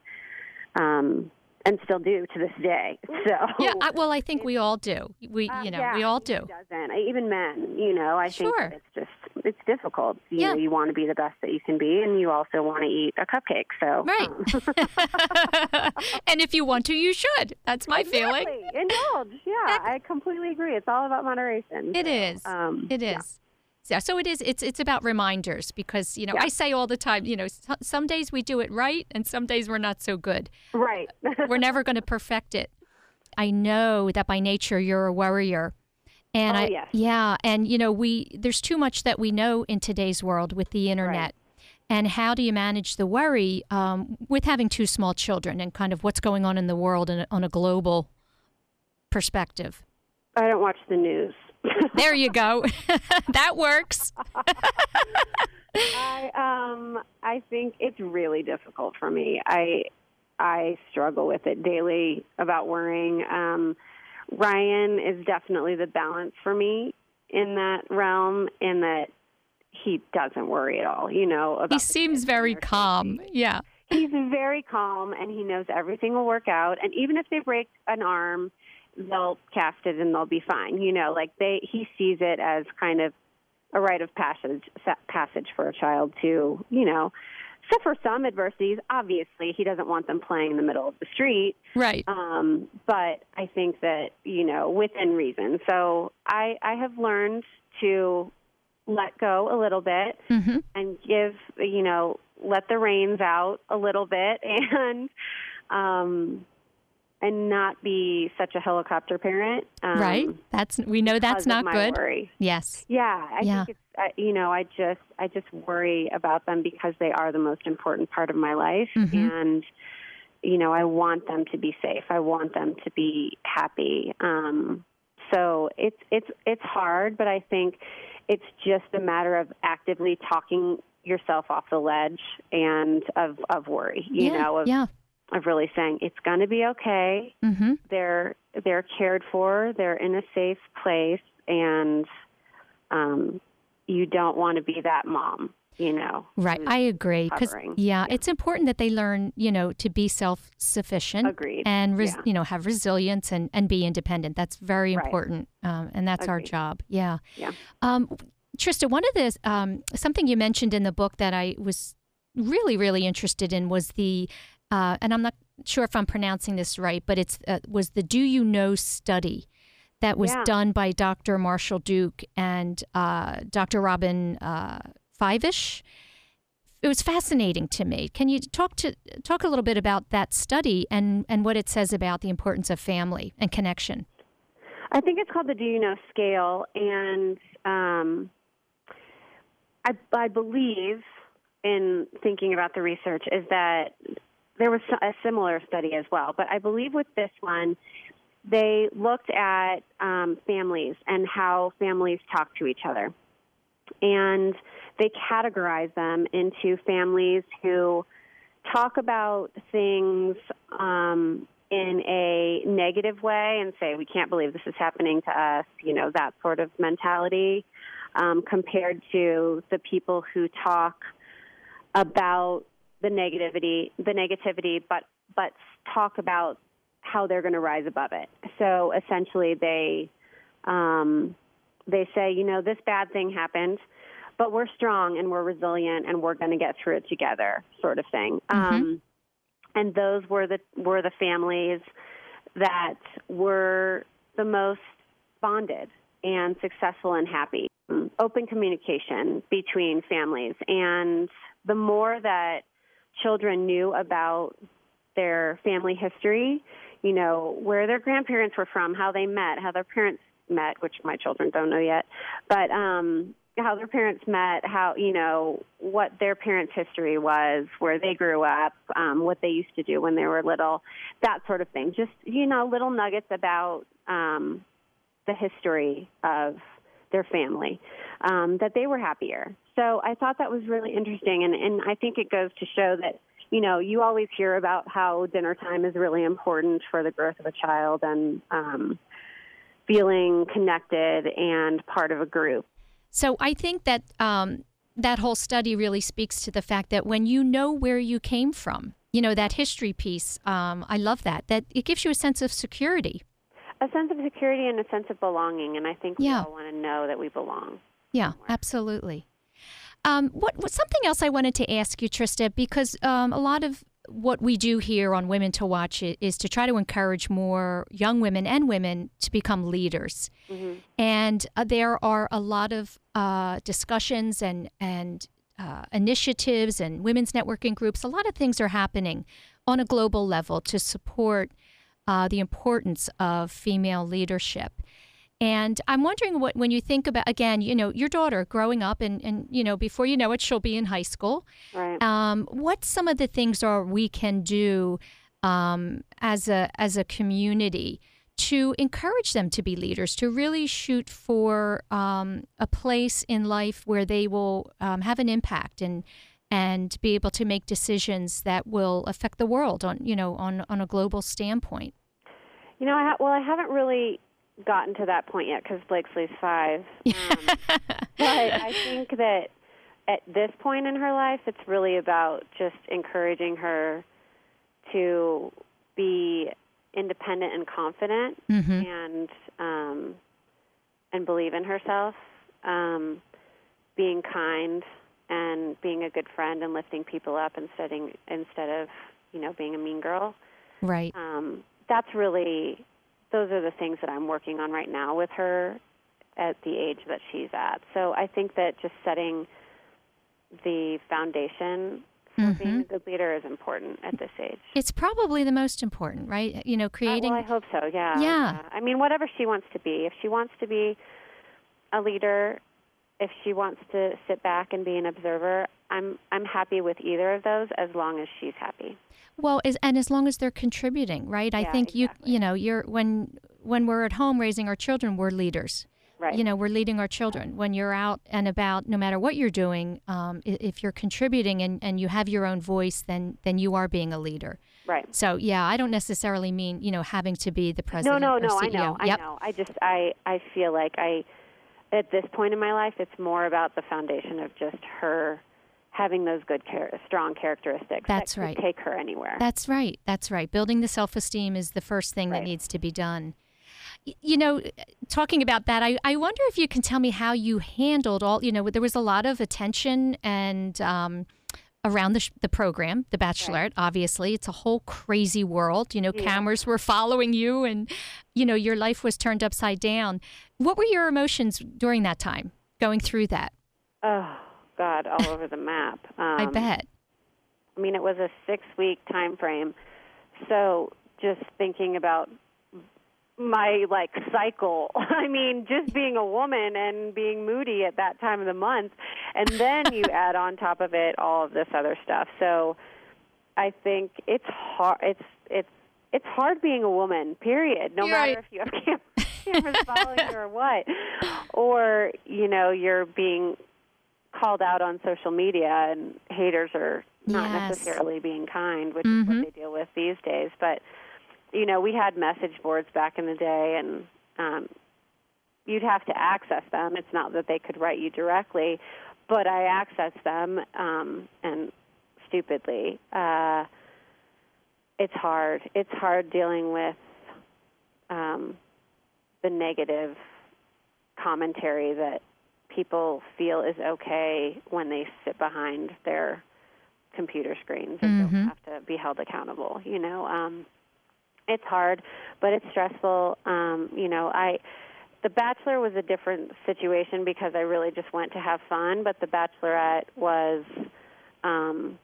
Um, and still do to this day. So yeah, I, well, I think we all do. We, uh, you know, yeah, we all do. Doesn't even men? You know, I sure. think it's just it's difficult. You yeah. know, you want to be the best that you can be, and you also want to eat a cupcake. So right. Um. and if you want to, you should. That's my exactly. feeling. Indulge. Yeah, I completely agree. It's all about moderation. It so, is. Um, it is. Yeah. Yeah, so it is. It's it's about reminders because you know Yeah. I say all the time. You know, some days we do it right, and some days we're not so good. Right. We're never going to perfect it. I know that by nature you're a worrier, and Oh, I yes. yeah, and you know we there's too much that we know in today's world with the internet. And how do you manage the worry um, with having two small children and kind of what's going on in the world in on a global perspective? I don't watch the news. There you go. that works. I um I think it's really difficult for me. I I struggle with it daily about worrying. Um Ryan is definitely the balance for me in that realm in that he doesn't worry at all, you know, about He seems very calm. Yeah. He's very calm and he knows everything will work out and even if they break an arm, they'll cast it and they'll be fine. You know, like they he sees it as kind of a rite of passage passage for a child to, you know, suffer some adversities. Obviously, he doesn't want them playing in the middle of the street, Right. um, but I think that you know within reason. So I I have learned to let go a little bit hmm and give you know let the reins out a little bit and um and not be such a helicopter parent um, right. That's we know that's not good. worry. Yes. Yeah, I Yeah. think it's uh, you know I just I just worry about them because they are the most important part of my life, Mhm. and you know I want them to be safe. I want them to be happy. Um, so it's it's it's hard, but I think it's just a matter of actively talking yourself off the ledge and of of worry. You yeah. know, of yeah. Of really saying it's going to be okay hmm they're they're cared for they're in a safe place and um you don't want to be that mom you know Right. I agree. Because yeah, Yeah. it's important that they learn, you know, to be self-sufficient Agreed. and res- Yeah. you know have resilience and and be independent. That's very Right. important, um, and that's our job. Yeah. Yeah. Um, Trista, one of the um, something you mentioned in the book that I was really really interested in was the, uh, and I'm not sure if I'm pronouncing this right, but it's uh, was the Do You Know study. That was Yeah. done by Dr. Marshall Duke and uh, Dr. Robyn uh, Fivush it was fascinating to me. Can you talk to talk a little bit about that study and and what it says about the importance of family and connection? i think it's called the do you know scale and um i i believe in thinking about the research is that there was a similar study as well but i believe with this one they looked at um, families and how families talk to each other. And they categorize them into families who talk about things um, in a negative way and say, we can't believe this is happening to us, you know, that sort of mentality, um, compared to the people who talk about the negativity, the negativity, but but talk about how they're going to rise above it. So essentially, they um, they say, you know, this bad thing happened, but we're strong and we're resilient and we're going to get through it together, sort of thing. Um, and those were the were the families that were the most bonded and successful and happy. Um, Open communication between families, and the more that children knew about their family history, you know, where their grandparents were from, how they met, how their parents met, which my children don't know yet, but um, how their parents met, how, you know, what their parents' history was, where they grew up, um, what they used to do when they were little, that sort of thing. Just, you know, little nuggets about um, the history of their family, um, that they were happier. So I thought that was really interesting, and, and I think it goes to show that you know, you always hear about how dinner time is really important for the growth of a child and um, feeling connected and part of a group. So I think that um, that whole study really speaks to the fact that when you know where you came from, you know that history piece. Um, I love that. That it gives you a sense of security. A sense of security and a sense of belonging, and I think we Yeah. all want to know that we belong. Yeah, absolutely. Um, what, what something else I wanted to ask you, Trista, because um, a lot of what we do here on Women to Watch is to try to encourage more young women and women to become leaders. And uh, there are a lot of uh, discussions and and uh, initiatives and women's networking groups. A lot of things are happening on a global level to support uh, the importance of female leadership. And I'm wondering what, when you think about, again, you know, your daughter growing up and, and, you know, before you know it, she'll be in high school. Right. Um, what some of the things are we can do um, as a as a community to encourage them to be leaders, to really shoot for um, a place in life where they will um, have an impact and and be able to make decisions that will affect the world on you know on on a global standpoint. You know, I ha- well, I haven't really gotten to that point yet because Blakesley's five. Um, but I think that at this point in her life, it's really about just encouraging her to be independent and confident, Mm-hmm. and um, and believe in herself. Um, being kind and being a good friend and lifting people up instead of, instead of you know being a mean girl Right. um, that's really those are the things that I'm working on right now with her at the age that she's at. So I think that just setting the foundation for being a good leader is important at this age. It's probably the most important, right? You know, Uh, creating. well, I hope so. Yeah. Yeah. I mean, whatever she wants to be. If she wants to be a leader, if she wants to sit back and be an observer, I'm I'm happy with either of those as long as she's happy. Well, as, and as long as they're contributing, right? I think exactly. you you know you're when when we're at home raising our children, we're leaders. Right. You know, we're leading our children. When you're out and about, no matter what you're doing, um, if you're contributing and, and you have your own voice, then then you are being a leader. Right. So yeah, I don't necessarily mean you know having to be the president. no, or no. I CEO. know. I know. I just I I feel like I at this point in my life, it's more about the foundation of just her having those good, char- strong characteristics. That's that right. Take her anywhere. That's right. That's right. Building the self esteem is the first thing that needs to be done. You know, talking about that, I, I wonder if you can tell me how you handled all, you know, there was a lot of attention and um, around the, sh- the program, The Bachelorette, obviously. It's a whole crazy world. You know, cameras were following you and, you know, your life was turned upside down. What were your emotions during that time, going through that? oh God, all over the map. Um, I bet. I mean, it was a six-week time frame, so just thinking about my like cycle. I mean, just being a woman and being moody at that time of the month, and then you add on top of it all of this other stuff. So, I think it's hard. It's it's it's hard being a woman. Period. No You're matter right. if you have cam- cameras following you or what, or you know you're being called out on social media and haters are not Yes. necessarily being kind, which is Mhm. what they deal with these days. But you know, we had message boards back in the day, and um, you'd have to access them. It's not that they could write you directly, but I accessed them, um, and stupidly, uh, it's hard. It's hard dealing with um, the negative commentary that people feel is okay when they sit behind their computer screens and Mhm. don't have to be held accountable. You know, um, it's hard, but it's stressful. Um, you know, I the Bachelor was a different situation because I really just went to have fun, but the Bachelorette was um,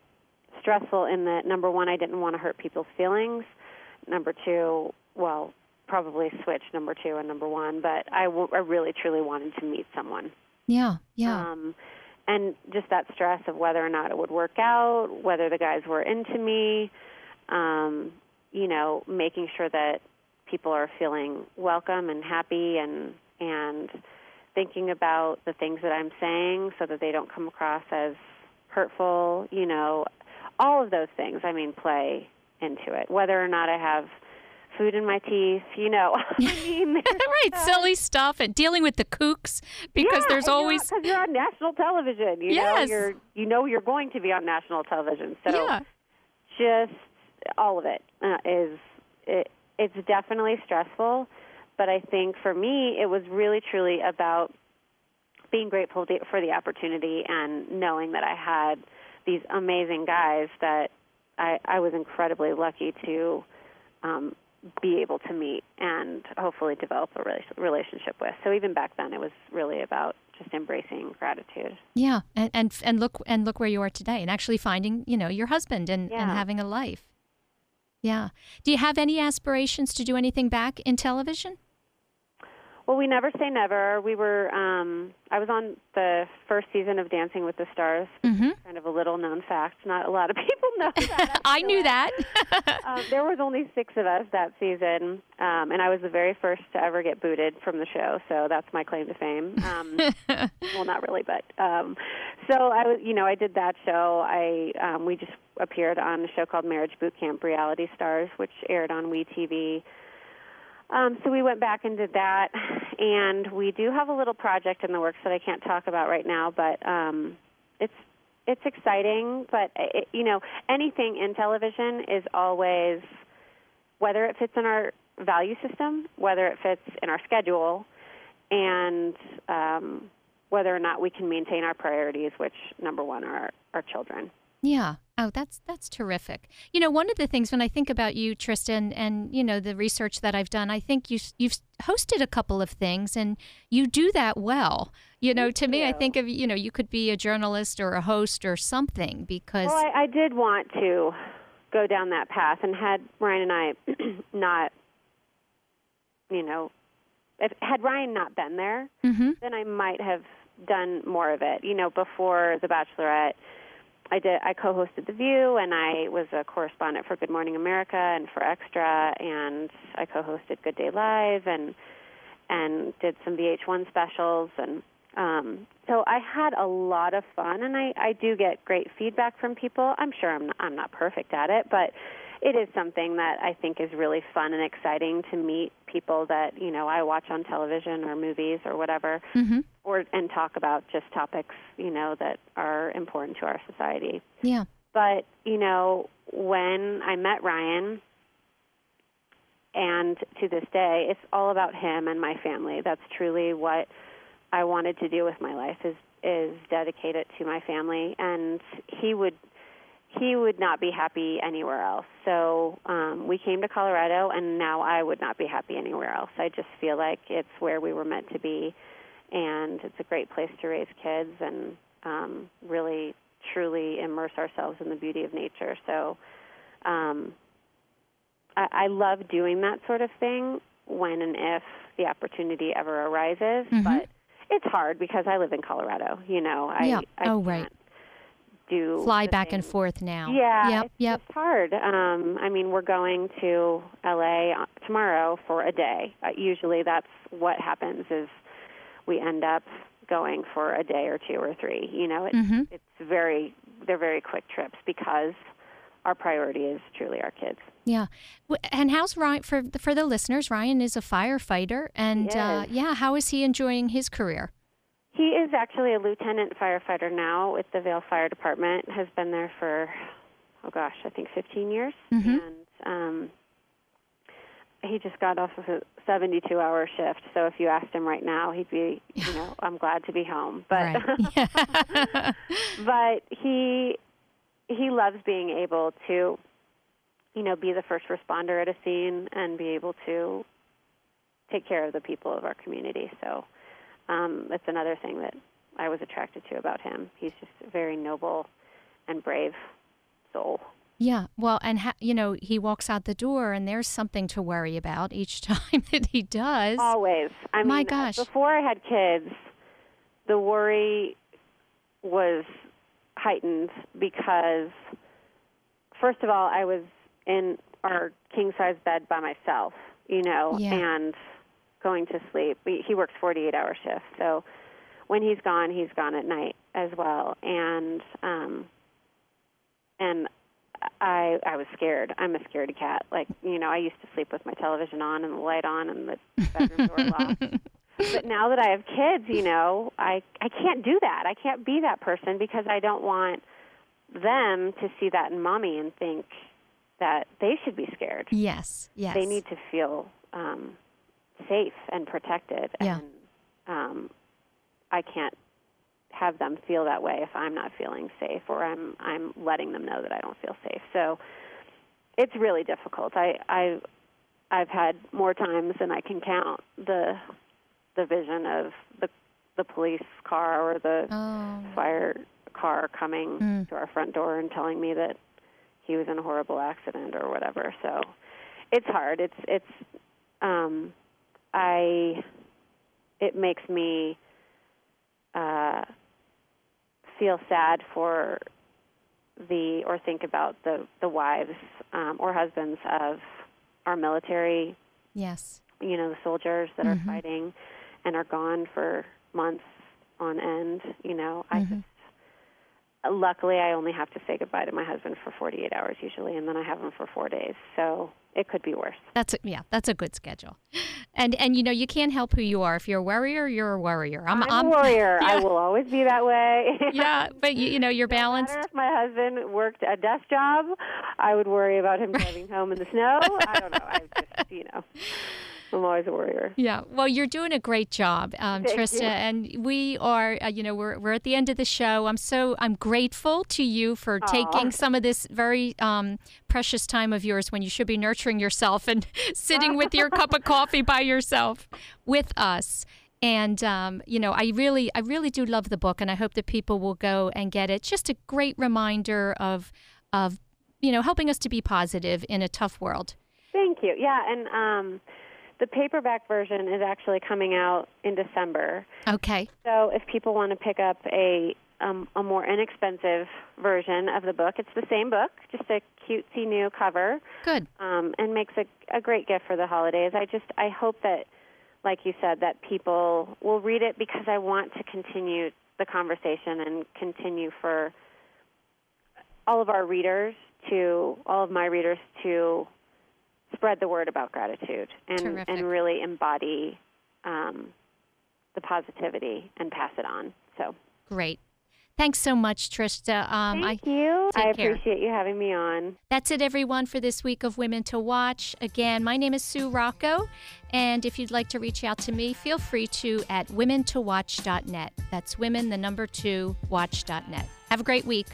stressful in that number one, I didn't want to hurt people's feelings. Number two, well, probably switch number two and number one, but I, w- I really truly wanted to meet someone. Yeah, yeah. Um, and just that stress of whether or not it would work out, whether the guys were into me, um, you know, making sure that people are feeling welcome and happy and and thinking about the things that I'm saying so that they don't come across as hurtful, you know, all of those things I mean play into it. Whether or not I have food in my teeth. You know, I mean, right, uh, silly stuff, and dealing with the kooks because yeah, there's always because you're, on national television. You Yes. know, you're you know you're going to be on national television. So yeah, just all of it uh, is it, it's definitely stressful. But I think for me, it was really truly about being grateful for the opportunity and knowing that I had these amazing guys that I, I was incredibly lucky to um, be able to meet and hopefully develop a relationship with. So even back then, it was really about just embracing gratitude. yeah, and, and and look and look where you are today, and actually finding you know your husband and and having a life. Yeah. Do you have any aspirations to do anything back in television? Well, we never say never. We were um I was on the first season of Dancing with the Stars. Mm-hmm. Kind of a little known fact. Not a lot of people know that. I knew that. um, there was only six of us that season, um, and I was the very first to ever get booted from the show. So that's my claim to fame. Um, well, not really, but um, so I was, you know, I did that show. I um, we just appeared on a show called Marriage Boot Camp Reality Stars, which aired on WeTV. Um, so we went back and did that, and we do have a little project in the works that I can't talk about right now, but um, it's it's exciting. But it, you know, anything in television is always whether it fits in our value system, whether it fits in our schedule, and um, whether or not we can maintain our priorities, which number one are our children. Yeah. Oh, that's that's terrific. You know, one of the things when I think about you, Tristan, and you know the research that I've done, I think you you've hosted a couple of things, and you do that well. You know, to me, I think of you know you could be a journalist or a host or something because Well, I, I did want to go down that path, and had Ryan and I not, you know, if had Ryan not been there, Mhm. then I might have done more of it. You know, before The Bachelorette, I did. I co-hosted The View, and I was a correspondent for Good Morning America and for Extra, and I co-hosted Good Day Live, and and did some VH1 specials, and um, so I had a lot of fun, and I I do get great feedback from people. I'm sure I'm not, I'm not perfect at it, but it is something that I think is really fun and exciting to meet people that you know I watch on television or movies or whatever Mhm. or and talk about just topics you know that are important to our society. yeah, But you know, when I met Ryan, and to this day, it's all about him and my family. That's truly what I wanted to do with my life is is dedicate it to my family, and he would he would not be happy anywhere else. So um, we came to Colorado, and now I would not be happy anywhere else. I just feel like it's where we were meant to be, and it's a great place to raise kids and um, really truly immerse ourselves in the beauty of nature. So um, I, I love doing that sort of thing when and if the opportunity ever arises, Mhm. but it's hard because I live in Colorado. You know, I, Yeah. I Oh, right. Do fly back and forth now. Yeah, Yep. it's Yep. just hard. Um, I mean, we're going to LA tomorrow for a day. Uh, usually, that's what happens is we end up going for a day or two or three. You know, it, Mhm. it's very they're very quick trips because our priority is truly our kids. Yeah. And how's Ryan for the, for the listeners? Ryan is a firefighter, and uh, yeah, how is he enjoying his career? He is actually a lieutenant firefighter now with the Vail Fire Department. Has been there for oh gosh, I think 15 years, Mhm. and um, he just got off of a 72-hour shift. So if you asked him right now, he'd be, you know, I'm glad to be home. But right. but he he loves being able to, you know, be the first responder at a scene and be able to take care of the people of our community. So um, that's another thing that I was attracted to about him. He's just a very noble and brave soul. Yeah, well, and ha- you know, he walks out the door, and there's something to worry about each time that he does. Always. I My mean, gosh. before I had kids, the worry was heightened because, first of all, I was in our king size bed by myself, you know, Yeah. and going to sleep. We- He works 48 hour shifts, so when he's gone, he's gone at night as well. And, um, and I I was scared. I'm a scaredy cat. Like you know, I used to sleep with my television on and the light on and the bedroom door locked. But now that I have kids, you know, I I can't do that. I can't be that person because I don't want them to see that in mommy and think that they should be scared. Yes, yes. They need to feel um, safe and protected. Yeah. And um, I can't have them feel that way if I'm not feeling safe or I'm I'm letting them know that I don't feel safe. So it's really difficult. I I I've had more times than I can count the the vision of the the police car or the Oh. fire car coming Mm. to our front door and telling me that he was in a horrible accident or whatever. So it's hard. It's it's um I it makes me uh feel sad for the or think about the the wives um or husbands of our military Yes. you know, the soldiers that Mhm. are fighting and are gone for months on end, you know, I Mhm. just luckily I only have to say goodbye to my husband for 48 hours usually and then I have him for 4 days. So it could be worse. That's a, yeah, that's a good schedule. And and you know, you can't help who you are. If you're a worrier, you're a worrier. I'm, I'm, a warrior. I will always be that way. yeah, but you, you know, you're balanced. matter if my husband worked a desk job, I would worry about him driving home in the snow. I don't know. I just, you know, I'm always a warrior. Yeah, well, you're doing a great job, um, Trista, you. and we are. Uh, you know, we're we're at the end of the show. I'm so I'm grateful to you for taking some of this very um, precious time of yours when you should be nurturing yourself and sitting with your cup of coffee by yourself with us. And um, you know, I really, I really do love the book, and I hope that people will go and get it. Just a great reminder of, of, you know, helping us to be positive in a tough world. Thank you. Yeah, and um, the paperback version is actually coming out in December. Okay. So if people want to pick up a um, a more inexpensive version of the book, it's the same book, just a cutesy new cover, Good. um, and makes a, a great gift for the holidays. I just I hope that, like you said, that people will read it because I want to continue the conversation and continue for all of our readers to all of my readers to spread the word about gratitude and Terrific. and really embody um, the positivity and pass it on. So Great. Thanks so much, Trista. Um, thank I, you. I care. appreciate you having me on. That's it, everyone, for this week of Women to Watch. Again, my name is Sue Rocco, and if you'd like to reach out to me, feel free to at womentowatch.net. That's women, the number two, watch.net. Have a great week.